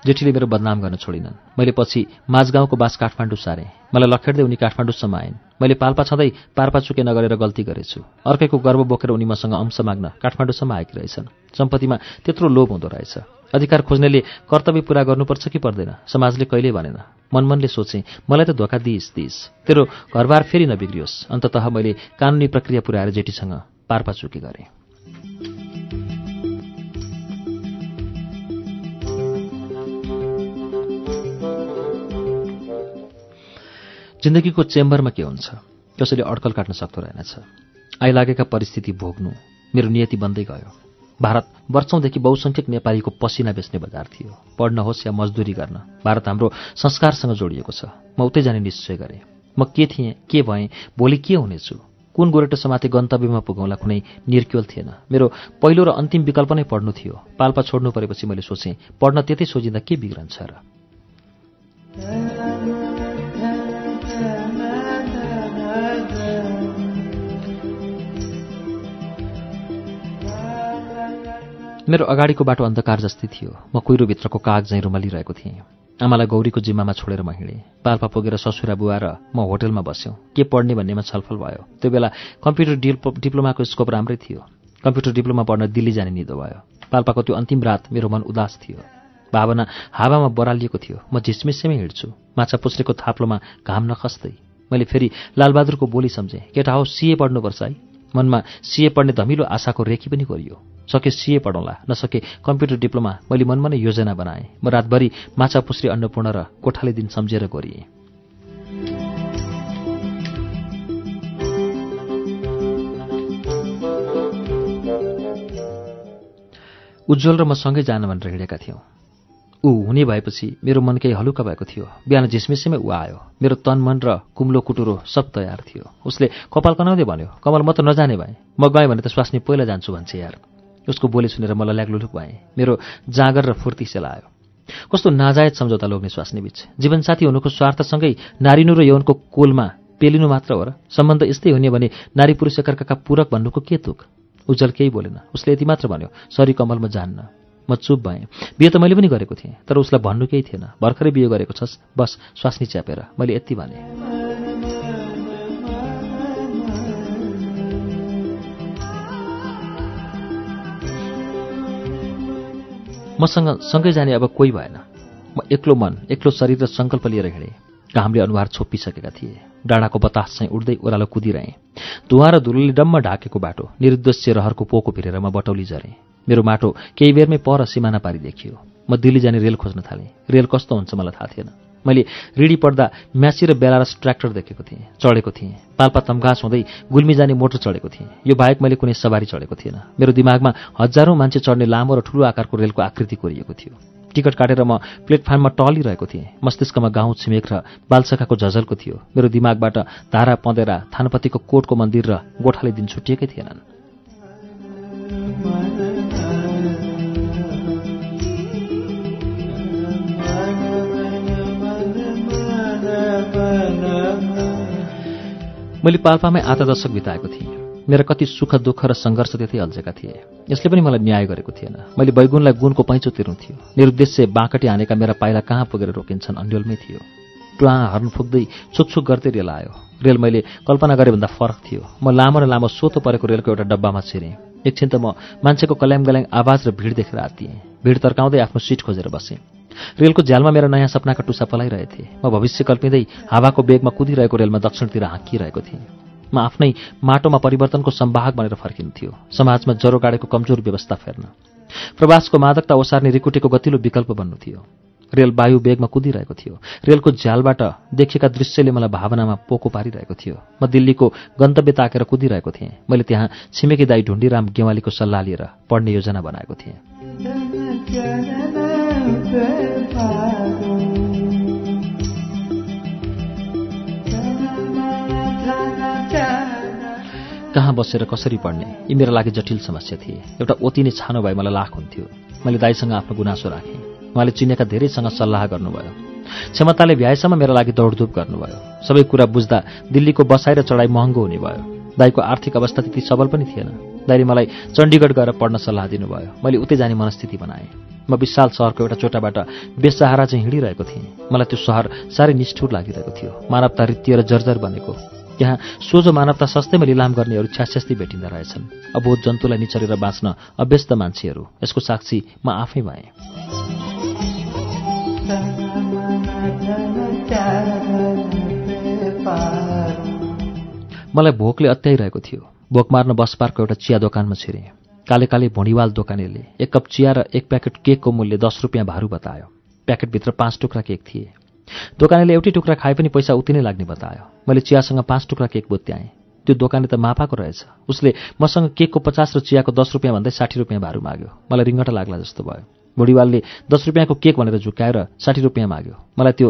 जेठीले मेरो बदनाम गर्न छोडिनन्। मैले पछि माझगाउँको बास काठमाडौँ सारेँ। मलाई लखेड्दै उनी काठमाडौँसम्म आइन्। मैले पाल्पा छँदै पारपा चुके नगरेर गल्ती गरेछु। अर्कैको गर्व बोकेर उनी मसँग अंश माग्न काठमाडौँसम्म आएकी रहेछन् सम्पत्तिमा त्यत्रो लोभ हुँदो रहेछ। अधिकार खोज्नेले कर्तव्य पूरा गर्नुपर्छ कि पर्दैन? समाजले कहिल्यै भनेन? मनमनले सोचेँ मलाई त धोका दिइस् दिइस्। तेरो घरबार फेरि नबिग्रियोस्। अन्ततः मैले कानुनी प्रक्रिया पुऱ्याएर जेठीसँग पारपाचुकी गरेँ। जिन्दगीको चेम्बरमा के हुन्छ? कसैले अड्कल काट्न सक्दो रहेनछ। आइलागेका परिस्थिति भोग्नु मेरो नियति बन्दै गयो। भारत वर्षौँदेखि बहुसङ्ख्यक नेपालीको पसिना बेच्ने बजार थियो। पढ्न होस् या मजदुरी गर्न भारत हाम्रो संस्कारसँग जोडिएको छ। म उतै जाने निश्चय गरेँ। म के थिएँ के भएँ भोलि के हुनेछु? कुन गोरेटो समाते गन्तव्यमा पुगाउला कुनै निर्क्योल थिएन। मेरो पहिलो र अन्तिम विकल्प नै पढ्नु थियो। पाल्पा छोड्नु परेपछि मैले सोचेँ पढ्न त्यतै सोझिँदा के बिग्रन्छ र? मेरो अगाडिको बाटो अन्धकार जस्तै थियो। म कुहिरोभित्रको काग झैँ रुमलिरहेको थिएँ। आमालाई गौरीको जिम्मामा छोडेर म हिँडेँ। पाल्पा पुगेर ससुरा बुवा र म होटेलमा बस्यौँ। के पढ्ने भन्नेमा छलफल भयो। त्यो बेला कम्प्युटर डिप्लोमाको स्कोप राम्रै थियो। कम्प्युटर डिप्लोमा पढ्न दिल्ली जाने निदो भयो। पाल्पाको त्यो अन्तिम रात मेरो मन उदास थियो। भावना हावामा बरालिएको थियो। म झिसमिसेमै हिँड्छु। माछा पुछ्रेको थाप्लोमा घाम नखस्दै। मैले फेरि लालबहादुरको बोली सम्झेँ। केटा हो सिए पढ्नुपर्छ है। मनमा सिए पढ्ने धमिलो आशाको रेखी पनि गरियो। सके सिए पढौँला नसके कम्प्युटर डिप्लोमा मैले मनमा नै योजना बनाएँ। म रातभरि माछा पुस्री अन्नपूर्ण र कोठाले दिन सम्झेर गरिएँ। उज्जवल र म सँगै जान भनेर हिँडेका थियौँ। ऊ हुने भएपछि मेरो मन केही हलुका भएको थियो। बिहान झिसमिसैमै ऊ आयो। मेरो तन मन र कुम्लो कुटुरो सब तयार थियो। उसले कपाल कनाउँदै भन्यो कमल म त नजाने भएँ म गएँ भने त स्वास्नी पहिला जान्छु भन्छ यार उसको बोली सुनेर मलाई ल्याग्लुलुक भएँ। मेरो जाँगर र फुर्ती सेलायो। कस्तो नाजायज सम्झौता लोग्ने स्वास्नी बिच। जीवनसाथी हुनुको स्वार्थसँगै नारिनु र यौनको कोलमा पेलिनु मात्र हो र सम्बन्ध यस्तै हुने भने नारी पुरुष एकअर्काका पूरक भन्नुको के तुक? उज्जवल केही बोलेन। उसले यति मात्र भन्यो सरी कमल म जान्न। म चुप भएँ। बिहे त मैले पनि गरेको थिएँ तर उसलाई भन्नु केही थिएन। भर्खरै बिहे गरेको छस् बस स्वास्नी च्यापेर मैले यति भने। मसँग सँगै जाने अब कोही भएन। म एक्लो मन एक्लो शरीर र सङ्कल्प लिएर हिँडेँ। घामले अनुहार छोपिसकेका थिए। डाँडाको बतास चाहिँ उड्दै ओह्रालो कुदिरहेँ। धुवा र धुलोले डम्म ढाकेको बाटो निरुद्देश्य रहरको पोको भिरेर म बटौली झरेँ। मेरो माटो केही बेरमै पर सिमाना पारी देखियो म दिल्ली जाने रेल खोज्न थालेँ। रेल कस्तो हुन्छ मलाई थाहा थिएन। मैले रिडी पढ्दा म्यासी र बेलारस ट्र्याक्टर देखेको थिएँ चढेको थिएँ। पाल्पा तम्घास हुँदै गुल्मी जाने मोटर चढेको थिएँ। यो बाहेक मैले कुनै सवारी चढेको थिएन। मेरो दिमागमा हजारौँ मान्छे चढ्ने लामो र ठुलो आकारको रेलको आकृति कोरिएको थियो। टिकट काटेर म प्लेटफार्ममा टलिरहेको थिएँ। मस्तिष्कमा गाउँ छिमेक र बालसखाको झझलको थियो। मेरो दिमागबाट धारा पँधेरा थानपतिको कोटको मन्दिर र गोठाले दिन छुटिएकै थिएनन्। मैले पाल्पामै आधा दशक बिताएको थिएँ। मेरा कति सुख दुःख र सङ्घर्ष त्यतै अल्झेका थिए। यसले पनि मलाई न्याय गरेको थिएन। मैले बैगुनलाई गुणको पैँचो तिर्नु थियो। निरुद्देश्य बाँकटी हानेका मेरा पाइला कहाँ पुगेर रोकिन्छन् अन्यलमै थियो। टुवा हर्न फुक्दै छुकछुक गर्दै रेल आयो। रेल मैले कल्पना गरे भन्दा फरक थियो। म लामो र लामो सोतो परेको रेलको एउटा डब्बामा छिरेँ। एकछिन त म मान्छेको कल्याङ गल्याङ आवाज र भिड देखेर आत्तिएँ। भिड तर्काउँदै आफ्नो सिट खोजेर बसेँ। रेलको झ्यालमा मेरा नयाँ सपनाका टुसा पलाइरहेथे म भविष्य कल्पिँदै हावाको बेगमा कुदिरहेको रेलमा दक्षिणतिर हाँकिरहेको थिएँ। म आफ्नै माटोमा परिवर्तनको सम्वाहक बनेर फर्किनु थियो। समाजमा जरो गाडेको कमजोर व्यवस्था फेर्न। प्रवासको मादकता ओसार्ने रिकुटेको गतिलो विकल्प बन्नु थियो। रेल वायु बेगमा कुदिरहेको थियो। रेलको झ्यालबाट देखेका दृश्यले मलाई भावनामा पोको पारिरहेको थियो। म दिल्लीको गन्तव्य ताकेर कुदिरहेको थिएँ। मैले त्यहाँ छिमेकी दाई ढुण्डीराम गेवालीको सल्लाह लिएर पढ्ने योजना बनाएको थिएँ। कहाँ बसेर कसरी पढ्ने? यी मेरा लागि जटिल समस्या थिए। एउटा ओती नै छानो भए मलाई लाख हुन्थ्यो मैले दाईसँग आफ्नो गुनासो राखेँ। उहाँले चिनेका धेरैसँग सल्लाह गर्नुभयो। क्षमताले भ्याएसम्म मेरा लागि दौडधुप गर्नुभयो। सबै कुरा बुझ्दा दिल्लीको बसाइ र चढाइ महँगो हुने भयो। दाईको आर्थिक अवस्था त्यति सबल पनि थिएन। दाईले मलाई चण्डीगढ गएर पढ्न सल्लाह दिनुभयो। मैले उतै जाने मनस्थिति बनाएँ। म विशाल सहरको एउटा चोटाबाट बेसहारा चाहिँ हिँडिरहेको थिएँ। मलाई त्यो सहर साह्रै निष्ठुर लागिरहेको थियो। मानवता रित्तिएर जर्जर बनेको। यहाँ सोझो मानवता सस्तैमा लिलाम गर्नेहरू छ्यास्यास्ती भेटिँदा रहेछन्। अबोध जन्तुलाई निचरेर बाँच्न अभ्यस्त मान्छेहरू। यसको साक्षी म आफै भएँ। मलाई भोकले अत्याइरहेको थियो। भोक मार्न बस पार्कको एउटा चिया दोकानमा छिरेँ। काले काले भुँडीवाल दोकानेले एक कप चिया र एक प्याकेट केकको मूल्य दस रुपियाँ भारू बतायो। प्याकेटभित्र पाँच टुक्रा केक थिए। दोकानेले एउटै टुक्रा खाए पनि पैसा उति नै लाग्ने बतायो। मैले चियासँग पाँच टुक्रा केक बुत्याएँ। त्यो दोकाने त मापाको रहेछ। उसले मसँग केकको पचास र चियाको दस रुपियाँ भन्दै साठी रुपियाँ भारू माग्यो। मलाई रिङ्गटा लाग्ला जस्तो भयो। भुँडीवालले दस रुपियाँको केक भनेर झुक्काएर साठी रुपियाँ माग्यो। मलाई त्यो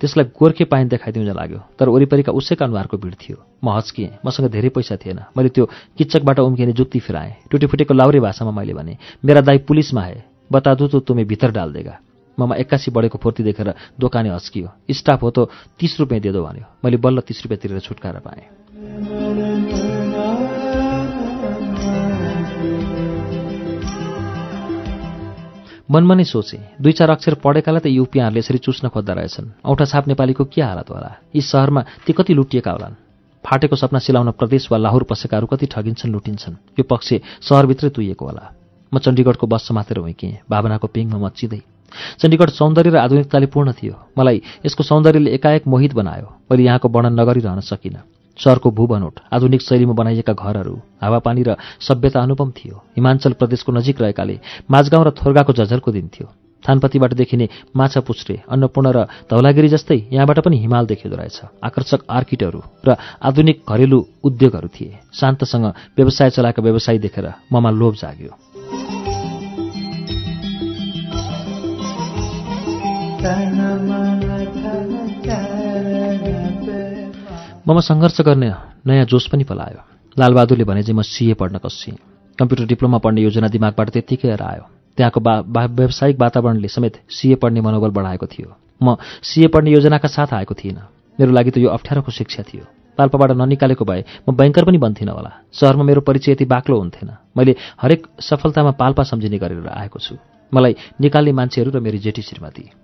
त्यसलाई गोर्खे पाइन देखाइदिउँ लाग्यो। तर वरिपरिका उसैका अनुहारको भिड थियो। म हच्किएँ। मसँग धेरै पैसा थिएन। मैले त्यो किच्चकबाट उम्किने जुक्ति फिराएँ। टुटीफुटेको लाउरे भाषामा मैले भने मेरा दाई पुलिसमा आए। बतादु त तुमे भित्र डाल्देगा ममा एक्कासी बढेको फुर्ती देखेर दोकाने हस्कियो। स्टाफ हो त तिस रुपियाँ दिँदो भन्यो। मैले बल्ल तिस रुपियाँ तिरेर छुटकारा पाएँ। मनमा नै सोचे दुई चार अक्षर पढेकालाई त युपियाहरूले यसरी चुस्न खोज्दा रहेछन्। औठा छाप नेपालीको के हालत होला? यी सहरमा ती कति लुटिएका होलान्? फाटेको सपना सिलाउन प्रदेश वा लाहुर पसेकाहरू कति ठगिन्छन् लुटिन्छन्। यो पक्ष सहरभित्रै तुइएको होला। म चण्डीगढको बस समातेर हुइकेँ। भावनाको पिङमा मच्चिँदै चण्डीगढ सौन्दर्य र आधुनिकताले पूर्ण थियो। मलाई यसको सौन्दर्यले एकाएक मोहित बनायो मैले यहाँको वर्णन नगरिरहन सकिनँ। सहरको भूबनोट आधुनिक शैलीमा बनाइएका घरहरू हावापानी र सभ्यता अनुपम थियो। हिमाञ्चल प्रदेशको नजिक रहेकाले माझगाउँ र थोर्गाको झझलको दिन थियो। थानपतिबाट देखिने माछा पुछ्रे अन्नपूर्ण र धौलागिरी जस्तै यहाँबाट पनि हिमाल देखिँदो रहेछ। आकर्षक आर्किटहरू र आधुनिक घरेलु उद्योगहरू थिए। शान्तसँग व्यवसाय चलाएका व्यवसायी देखेर ममा लोभ जाग्यो। ममा सङ्घर्ष गर्ने नयाँ जोस पनि पलायो। लालबहादुरले भने चाहिँ म सिए पढ्न कसिएँ कम्प्युटर डिप्लोमा पढ्ने योजना दिमागबाट त्यत्तिकै आयो त्यहाँको व्यावसायिक वातावरणले समेत सिए पढ्ने मनोबल बढाएको थियो। म सिए पढ्ने योजनाका साथ आएको थिइनँ। मेरो लागि त यो अप्ठ्यारोको शिक्षा थियो। पाल्पाबाट ननिकालेको भए म ब्याङ्कर पनि बन्थिनँ होला। सहरमा मेरो परिचय यति बाक्लो हुन्थेन। मैले हरेक सफलतामा पाल्पा सम्झिने गरेर आएको छु। मलाई निकाल्ने मान्छेहरू र मेरी जेठी श्रीमती।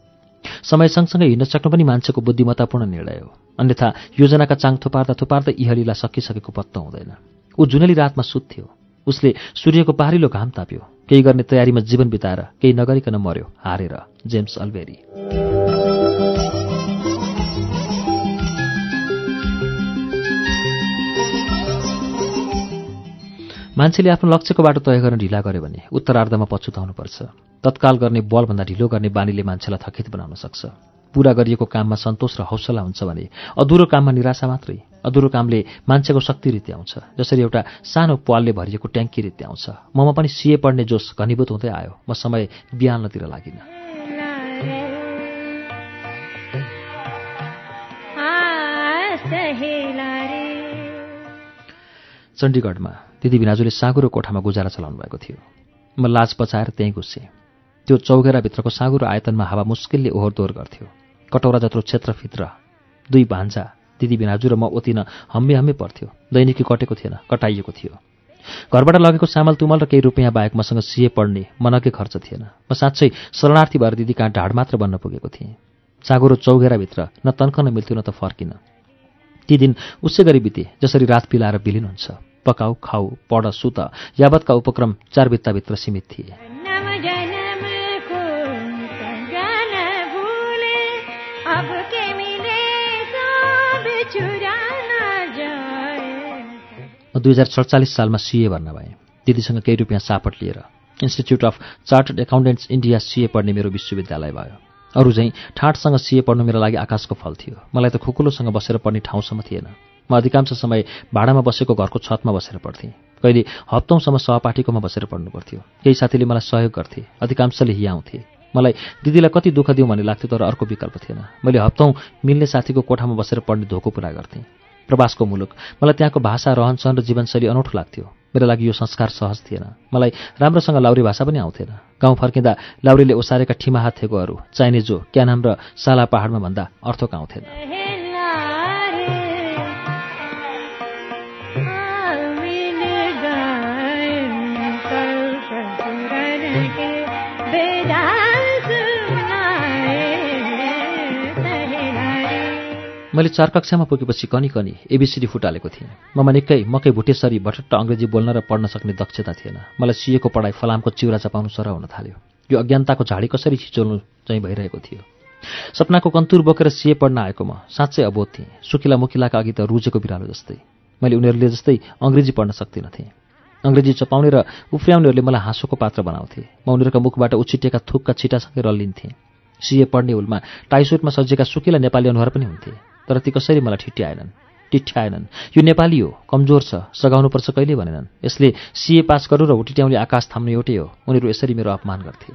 समय सँगसँगै हिँड्न सक्नु पनि मान्छेको बुद्धिमत्तापूर्ण निर्णय हो। अन्यथा योजनाका चाङ थुपार्दा थुपार्दा इहलीला सकिसकेको पत्तो हुँदैन। ऊ जुनेली रातमा सुत्थ्यो। उसले सूर्यको पारिलो घाम ताप्यो। केही गर्ने तयारीमा जीवन बिताएर केही नगरिकन मर्यो हारेर जेम्स अल्बेरी मान्छेले आफ्नो लक्ष्यको बाटो तय गर्न ढिला गर्यो भने उत्तरार्धमा पछुताउनुपर्छ। तत्काल गर्ने बलभन्दा ढिलो गर्ने बानीले मान्छेलाई थकित बनाउन सक्छ। पूरा गरिएको काममा सन्तोष र हौसला हुन्छ भने अधुरो काममा निराशा मात्रै अधुरो कामले मान्छेको शक्ति रित्याउँछ जसरी एउटा सानो पालले भरिएको ट्याङ्की रित्याउँछ ममा पनि सिए पढ्ने जोस घनीभूत हुँदै आयो। म समय बिहानतिर लागिनँ। चण्डीगढमा दिदी भिनाजुले साँगुरो कोठामा गुजारा चलाउनु भएको थियो। म लाज पचाएर त्यहीँ घुसेँ। त्यो चौघेराभित्रको साँगुरो आयतनमा हावा मुस्किलले ओहोरदोहोर गर्थ्यो। कटौरा जत्रो क्षेत्रभित्र दुई भान्जा दिदी भिनाजु र म ओतिन हम्मे हम्मे पर्थ्यो दैनिकी कटेको थिएन कटाइएको थियो। घरबाट लगेको सामल तुमल र केही रुपियाँ बाहेक मसँग सिए पढ्ने मनकै खर्च थिएन। म साँच्चै शरणार्थी भएर दिदी कहाँ ढाड मात्र बन्न पुगेको थिएँ। साँगुरो चौघेराभित्र न तन्खन मिल्थ्यो न त फर्किन। ती दिन उसै गरी बिते जसरी रात पिलाएर बिलिन हुन्छ। पकाऊ खाऊ पढ सुत यावतका उपक्रम चार भित्ताभित्र सीमित थिए। म दुई हजार सडचालिस सालमा सिए भर्ना भएँ। दिदीसँग केही रुपियाँ सापट लिएर institute of chartered accountants India CA पढ्ने मेरो विश्वविद्यालय भयो। अरू चाहिँ ठाँटसँग सिए पढ्नु मेरो लागि आकाशको फल थियो। मलाई त खुकुलोसँग बसेर पढ्ने ठाउँसम्म थिएन। म अधिकांश समय भाडामा बसेको घरको छतमा बसेर पढ्थेँ। कहिले हप्तौँसम्म सहपाठीकोमा बसेर पढ्नु पर्थ्यो केही साथीले मलाई सहयोग गर्थे अधिकांशले हियाउँथे। मलाई दिदीलाई कति दुःख दिउँ भन्ने लाग्थ्यो तर अर्को विकल्प थिएन। मैले हप्तौँ मिल्ने साथीको कोठामा बसेर पढ्ने धोको पुरा गर्थेँ। प्रवासको मुलुक। मलाई त्यहाँको भाषा रहनसहन र जीवनशैली अनौठो लाग्थ्यो। मेरो लागि यो संस्कार सहज थिएन। मलाई राम्रोसँग लाउरी भाषा पनि आउँथेन। गाउँ फर्किँदा लाउरीले ओसारेका ठिमा हात थेगोहरू चाहिने जो क्यानाम र साला पहाडमा भन्दा अर्थक आउँथेन। मैले चार कक्षामा पुगेपछि कनी कनी एबिसिडी फुटालेको थिएँ। ममा निकै मकै भुटेसरी भटट्ट अङ्ग्रेजी बोल्न र पढ्न सक्ने दक्षता थिएन। मलाई सिएको पढाइ फलामको चिउरा चपाउनु सर हुन थाल्यो। यो अज्ञानताको झाडी कसरी छिचोल्नु चाहिँ भइरहेको थियो। सपनाको कन्तुर बोकेर सिए पढ्न आएको म साँच्चै अबोध थिएँ। सुकिला मुखिलाका अघि त रुजेको बिरालो जस्तै। मैले उनीहरूले जस्तै अङ्ग्रेजी पढ्न सक्दिनथेँ। अङ्ग्रेजी चपाउने र उफ्र्याउनेहरूले मलाई हाँसोको पात्र बनाउँथे। म उनीहरूका मुखबाट उछिटेका थुकका छिटासँगै रल्लिन्थेँ। सिए पढ्ने हुलमा टाइसुटमा सजिएका सुकिला नेपाली अनुहार पनि हुन्थे। तर ती कसरी मलाई ठिट्याएनन्। टिठ्याएनन्। यो नेपाली हो कमजोर छ सघाउनुपर्छ कहिले भनेनन्। यसले सिए पास गरौँ र हुटिट्याउने आकाश थाम्नु एउटै हो। उनीहरू यसरी मेरो अपमान गर्थे।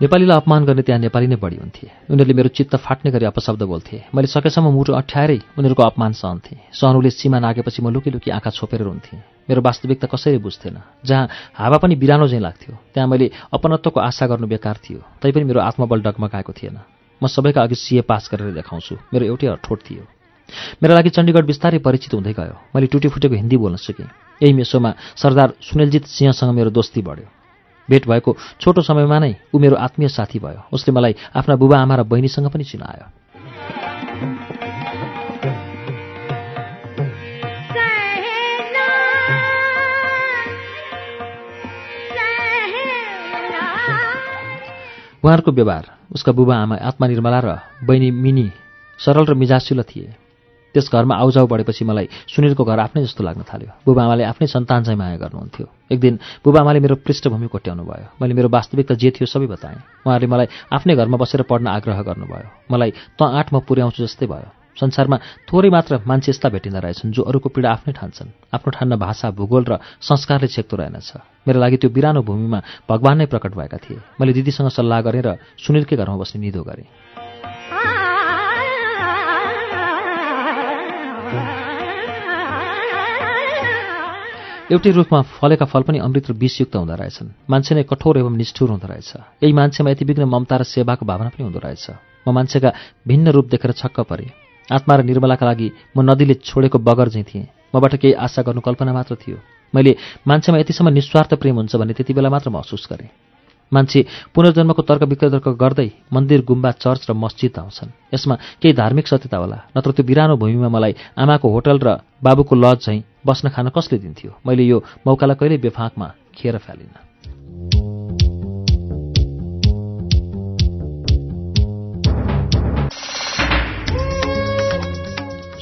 नेपालीलाई अपमान गर्ने त्यहाँ नेपाली नै बढी हुन्थे। उनीहरूले मेरो चित्त फाट्ने गरी अपशब्द बोल्थे। मैले सकेसम्म मुटु अठ्याएरै उनीहरूको अपमान सहन्थेँ। सहनुले सीमा नागेपछि म लुकी लुकी आँखा छोपेर रुन्थेँ। मेरो वास्तविकता कसरी बुझ्थेन। जहाँ हावा पनि बिरानो चाहिँ लाग्थ्यो त्यहाँ मैले अपनत्वको आशा गर्नु बेकार थियो। तैपनि मेरो आत्मबल डगमगाएको थिएन। म सबैका अघि सिए पास गरेर देखाउँछु। मेरो एउटै अठोट थियो। मेरा लागि चण्डीगढ बिस्तारै परिचित हुँदै गयो। मैले टुटी फुटेको हिन्दी बोल्न सिकेँ। यही मेसोमा सरदार सुनिलजित सिंहसँग मेरो दोस्ती बढ्यो। भेट भएको छोटो समयमा नै ऊ मेरो आत्मीय साथी भयो। उसले मलाई आफ्ना बुबा आमा र बहिनीसँग पनि चिनायो। उहाँहरूको व्यवहार उसका बुबा आमा आत्मनिर्मला र बहिनी मिनी सरल र मिजासिलो थिए। त्यस घरमा आउजाउ बढेपछि मलाई सुनिलको घर आफ्नै जस्तो लाग्न थाल्यो। बुबा आमाले आफ्नै सन्तान चाहिँ माया गर्नुहुन्थ्यो। एक दिन बुबा आमाले मेरो पृष्ठभूमि कोट्याउनु भयो। मैले मेरो वास्तविकता जे थियो सबै बताएँ। उहाँहरूले मलाई आफ्नै घरमा बसेर पढ्न आग्रह गर्नुभयो। मलाई त आठ म पुर्याउँछु जस्तै भयो। संसारमा थोरै मात्र मान्छे यस्ता भेटिँदा रहेछन् जो अरूको पीडा आफ्नै ठान्छन्। आफ्नो ठान्न भाषा भूगोल र संस्कारले छेक्तो रहेनछ। मेरो लागि त्यो बिरानो भूमिमा भगवान नै प्रकट भएका थिए। मैले दिदीसँग सल्लाह गरेँ र सुनिलकै घरमा बस्ने निदो गरेँ। एउटै रुखमा फलेका फल पनि अमृत र विषयुक्त हुँदो रहेछन्। मान्छे नै कठोर एवं निष्ठुर हुँदो रहेछ। यही मान्छेमा यति विघ्न ममता र सेवाको भावना पनि हुँदो रहेछ। म मान्छेका भिन्न रूप देखेर छक्क परेँ। आत्मा र निर्मलाका लागि म नदीले छोडेको बगर चाहिँ थिएँ। मबाट केही आशा गर्नु कल्पना मात्र थियो। मैले मान्छेमा यतिसम्म निस्वार्थ प्रेम हुन्छ भन्ने त्यति बेला मात्र महसुस गरेँ। मान्छे पुनर्जन्मको तर्क वितर्क गर्दै मन्दिर गुम्बा चर्च र मस्जिद आउँछन्। यसमा केही धार्मिक सत्यता होला नत्र त्यो बिरानो भूमिमा मलाई आमाको होटल र बाबुको लज झैँ बस्न खान कसले दिन्थ्यो? मैले यो मौकालाई कहिल्यै बेफाकमा खेर फालिनँ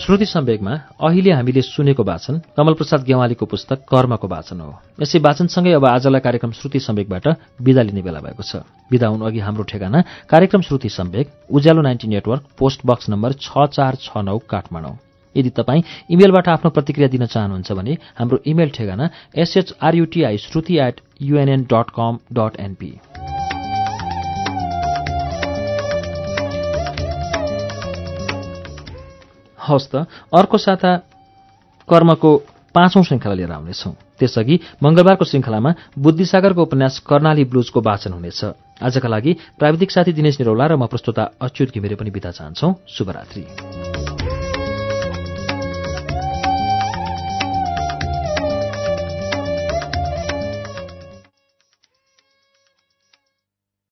श्रुति सम्वेकमा अहिले हामीले सुनेको वाचन कमलप्रसाद गेवालीको पुस्तक कर्मको वाचन हो। यसै वाचनसँगै अब आजलाई कार्यक्रम श्रुति सम्वेकबाट विदा लिने बेला भएको छ। विदा हुनु अघि हाम्रो ठेगाना कार्यक्रम Shruti Sambeg Ujyaalo ninety network post box number छ चार छ नौ काठमाडौँ। यदि तपाईँ इमेलबाट आफ्नो प्रतिक्रिया दिन चाहनुहुन्छ भने हाम्रो इमेल ठेगाना SHRUTI Shruti at UNN dot com dot NP हवस् त। अर्को साता कर्मको पाँचौं श्रृङ्खला लिएर आउनेछौँ। त्यसअघि मंगलबारको श्रृङ्खलामा बुद्धिसागरको उपन्यास कर्णाली ब्लुजको वाचन हुनेछ। आजका लागि प्राविधिक साथी दिनेश निरौला र म प्रस्तुता अच्युत घिमिरे पनि बिदा चाहन्छौ। शुभरात्री।